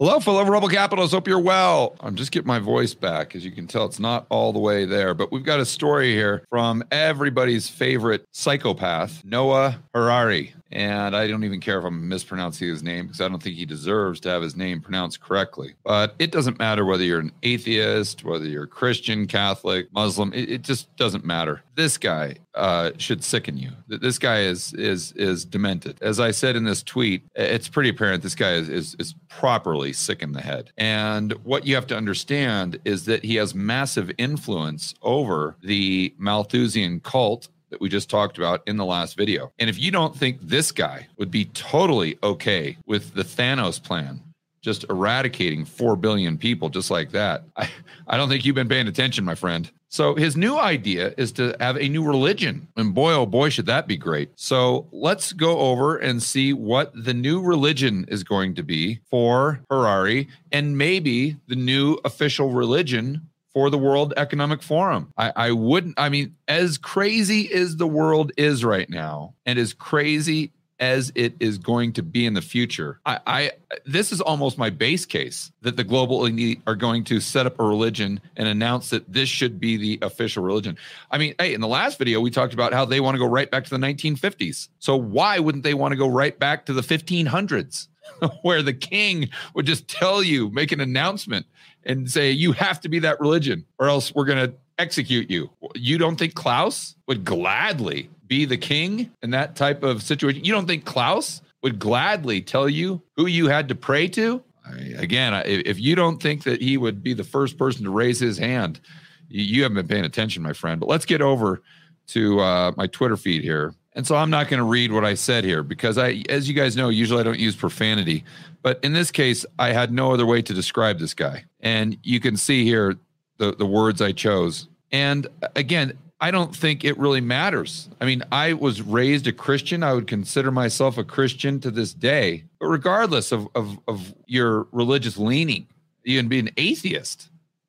Hello, fellow Rebel Capitalists. Hope you're well. I'm just getting my voice back. As you can tell, it's not all the way there, but we've got a story here from everybody's favorite psychopath, Noah Harari. And I don't even care if I'm mispronouncing his name because I don't think he deserves to have his name pronounced correctly. But it doesn't matter whether you're an atheist, whether you're Christian, Catholic, Muslim. It, it just doesn't matter. This guy uh, should sicken you. This guy is is is demented. As I said in this tweet, it's pretty apparent this guy is is, is properly sick in the head. And what you have to understand is that he has massive influence over the Malthusian cult that we just talked about in the last video. And if you don't think this guy would be totally okay with the Thanos plan, just eradicating 4 billion people just like that, I, I don't think you've been paying attention, my friend. So his new idea is to have a new religion. And boy, oh boy, should that be great. So let's go over and see what the new religion is going to be for Harari and maybe the new official religion for the World Economic Forum. I, I wouldn't, I mean, as crazy as the world is right now, and as crazy as it is going to be in the future. I, I, this is almost my base case that the global elite are going to set up a religion and announce that this should be the official religion. I mean, hey, in the last video we talked about how they want to go right back to the 1950s. So why wouldn't they want to go right back to the 1500s? where the king would just tell you, make an announcement and say, you have to be that religion or else we're going to execute you. You don't think Klaus would gladly be the king in that type of situation? You don't think Klaus would gladly tell you who you had to pray to? I, again, if you don't think that he would be the first person to raise his hand, you haven't been paying attention, my friend. But let's get over to uh, my Twitter feed here. And so I'm not going to read what I said here because I, as you guys know, usually I don't use profanity. But in this case, I had no other way to describe this guy. And you can see here the, the words I chose. And again, I don't think it really matters. I mean, I was raised a Christian. I would consider myself a Christian to this day. But regardless of, of, of your religious leaning, you can be an atheist.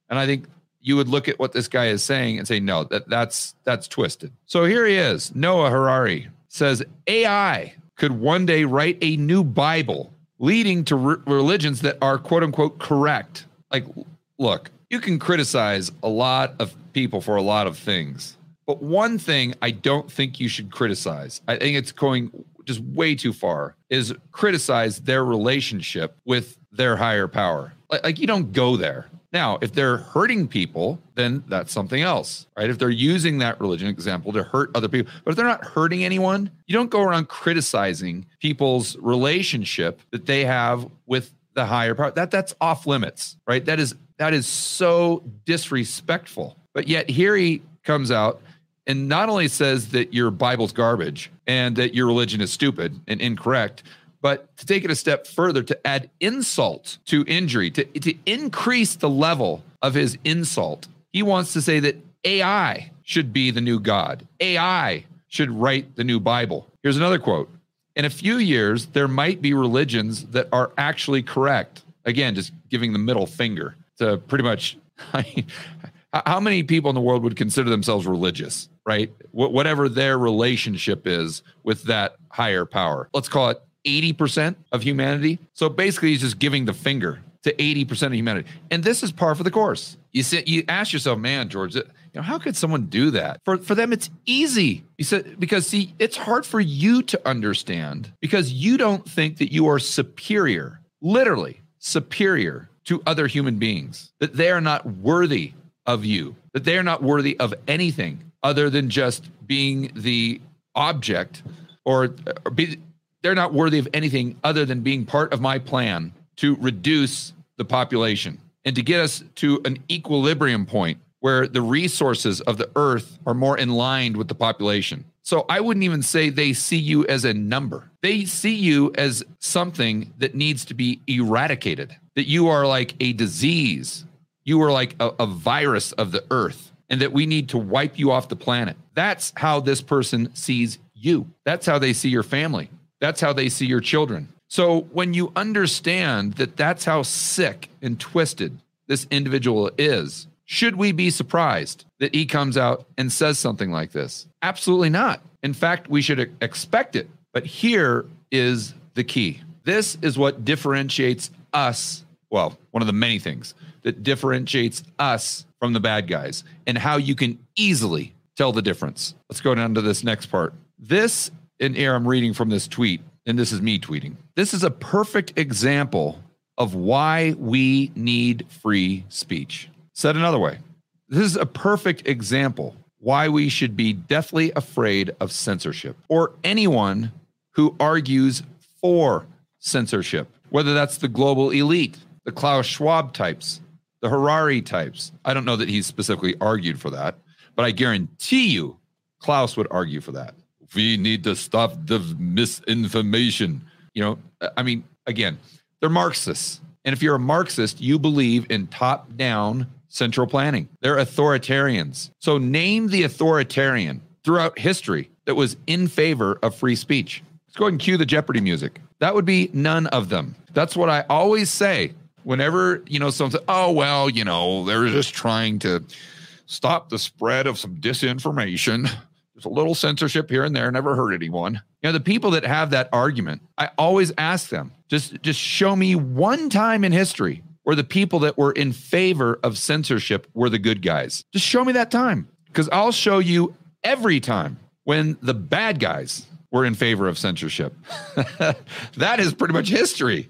And I think you would look at what this guy is saying and say, no, that, that's that's twisted. So here he is. Noah Harari says AI could one day write a new Bible leading to re- religions that are quote unquote correct. Like, look, you can criticize a lot of people for a lot of things. But one thing I don't think you should criticize, I think it's going just way too far, is criticize their relationship with their higher power. Like, like, you don't go there. Now, if they're hurting people, then that's something else, right? If they're using that religion example to hurt other people, but if they're not hurting anyone, you don't go around criticizing people's relationship that they have with the higher power. That that's off limits, right? That is that is so disrespectful. But yet here he comes out and not only says that your Bible's garbage and that your religion is stupid and incorrect, but to take it a step further, to add insult to injury, to, to increase the level of his insult, he wants to say that AI should be the new God. AI should write the new Bible. Here's another quote In a few years, there might be religions that are actually correct. Again, just giving the middle finger to pretty much. how many people in the world would consider themselves religious, right? Wh- whatever their relationship is with that higher power. Let's call it 80% of humanity. So basically, he's just giving the finger to 80% of humanity. And this is par for the course. You sit, you ask yourself, man, George, you know, how could someone do that? For for them, it's easy. You said because see, it's hard for you to understand because you don't think that you are superior, literally superior to other human beings, that they are not worthy of you, that they are not worthy of anything other than just being the object or, or be, they're not worthy of anything other than being part of my plan to reduce the population and to get us to an equilibrium point where the resources of the earth are more in line with the population. So I wouldn't even say they see you as a number. They see you as something that needs to be eradicated, that you are like a disease you are like a, a virus of the earth and that we need to wipe you off the planet. That's how this person sees you. That's how they see your family. That's how they see your children. So when you understand that that's how sick and twisted this individual is, should we be surprised that he comes out and says something like this? Absolutely not. In fact, we should expect it. But here is the key this is what differentiates us well, one of the many things that differentiates us from the bad guys and how you can easily tell the difference. Let's go down to this next part. This, and here I'm reading from this tweet, and this is me tweeting. This is a perfect example of why we need free speech. Said another way, this is a perfect example why we should be deathly afraid of censorship or anyone who argues for censorship, whether that's the global elite, the Klaus Schwab types, the Harari types. I don't know that he specifically argued for that, but I guarantee you Klaus would argue for that. We need to stop the misinformation. You know, I mean, again, they're Marxists. And if you're a Marxist, you believe in top down central planning. They're authoritarians. So name the authoritarian throughout history that was in favor of free speech. Let's go ahead and cue the Jeopardy music. That would be none of them. That's what I always say whenever, you know, says, oh, well, you know, they're just trying to stop the spread of some disinformation. There's a little censorship here and there, never hurt anyone. You know, the people that have that argument, I always ask them, just just show me one time in history where the people that were in favor of censorship were the good guys. Just show me that time. Because I'll show you every time when the bad guys were in favor of censorship. that is pretty much history.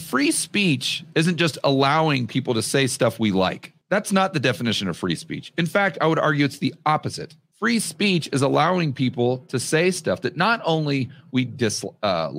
Free speech isn't just allowing people to say stuff we like. That's not the definition of free speech. In fact, I would argue it's the opposite. Free speech is allowing people to say stuff that not only we dislike, uh,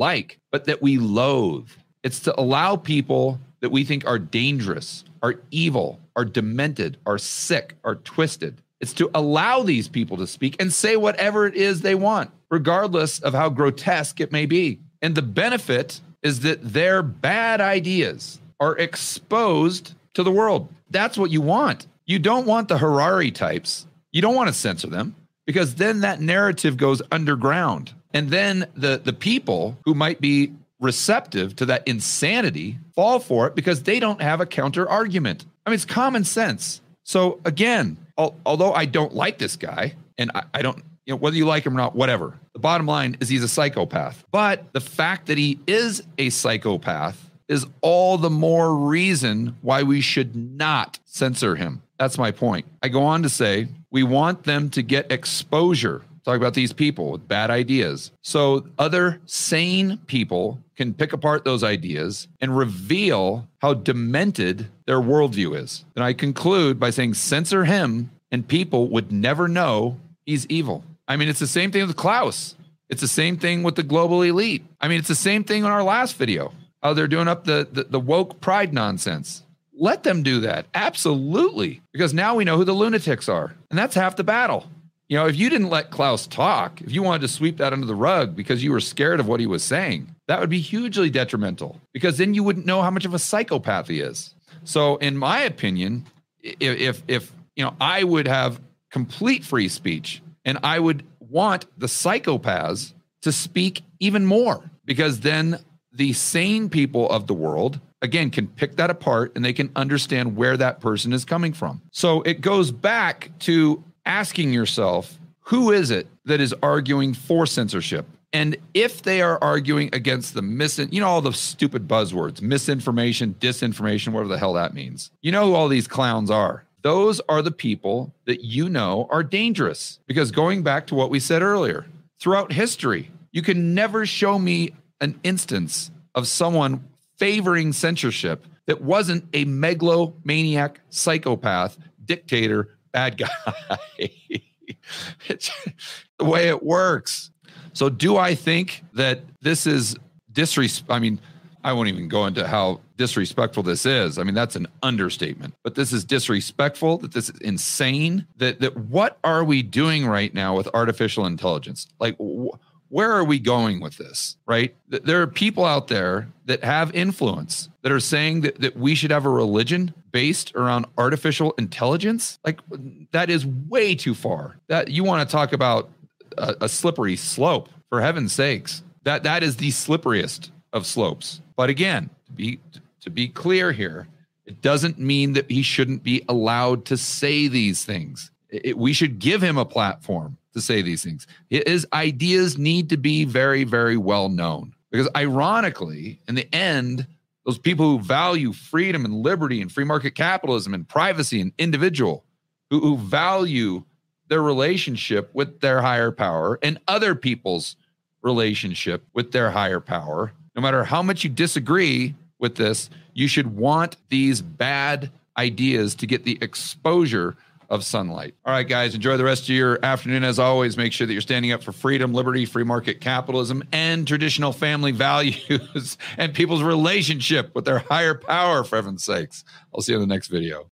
but that we loathe. It's to allow people that we think are dangerous, are evil, are demented, are sick, are twisted. It's to allow these people to speak and say whatever it is they want, regardless of how grotesque it may be. And the benefit is that their bad ideas are exposed to the world. That's what you want. You don't want the Harari types. You don't want to censor them because then that narrative goes underground. And then the the people who might be receptive to that insanity fall for it because they don't have a counter argument. I mean, it's common sense. So again, al- although I don't like this guy, and I, I don't you know, whether you like him or not, whatever. Bottom line is he's a psychopath. But the fact that he is a psychopath is all the more reason why we should not censor him. That's my point. I go on to say we want them to get exposure. Talk about these people with bad ideas. So other sane people can pick apart those ideas and reveal how demented their worldview is. And I conclude by saying censor him, and people would never know he's evil. I mean, it's the same thing with Klaus. It's the same thing with the global elite. I mean, it's the same thing on our last video. How they're doing up the, the, the woke pride nonsense. Let them do that. Absolutely. Because now we know who the lunatics are. And that's half the battle. You know, if you didn't let Klaus talk, if you wanted to sweep that under the rug because you were scared of what he was saying, that would be hugely detrimental because then you wouldn't know how much of a psychopath he is. So, in my opinion, if, if, if you know, I would have complete free speech and I would want the psychopaths to speak even more because then the sane people of the world, again, can pick that apart and they can understand where that person is coming from. So it goes back to asking yourself who is it that is arguing for censorship? And if they are arguing against the mis, you know, all the stupid buzzwords, misinformation, disinformation, whatever the hell that means, you know who all these clowns are those are the people that you know are dangerous. Because going back to what we said earlier, throughout history, you can never show me an instance of someone favoring censorship that wasn't a megalomaniac psychopath, dictator, bad guy. it's the way it works. So, do I think that this is disrespect? I mean, I won't even go into how disrespectful this is. I mean, that's an understatement. But this is disrespectful, that this is insane. That that what are we doing right now with artificial intelligence? Like wh- where are we going with this? Right? There are people out there that have influence that are saying that, that we should have a religion based around artificial intelligence. Like that is way too far. That you want to talk about a, a slippery slope for heaven's sakes. That that is the slipperiest of slopes. But again, to be to be clear here, it doesn't mean that he shouldn't be allowed to say these things. It, we should give him a platform to say these things. His ideas need to be very, very well known. Because ironically, in the end, those people who value freedom and liberty and free market capitalism and privacy and individual, who, who value their relationship with their higher power and other people's relationship with their higher power, no matter how much you disagree with this, you should want these bad ideas to get the exposure of sunlight. All right, guys, enjoy the rest of your afternoon. As always, make sure that you're standing up for freedom, liberty, free market capitalism, and traditional family values and people's relationship with their higher power, for heaven's sakes. I'll see you in the next video.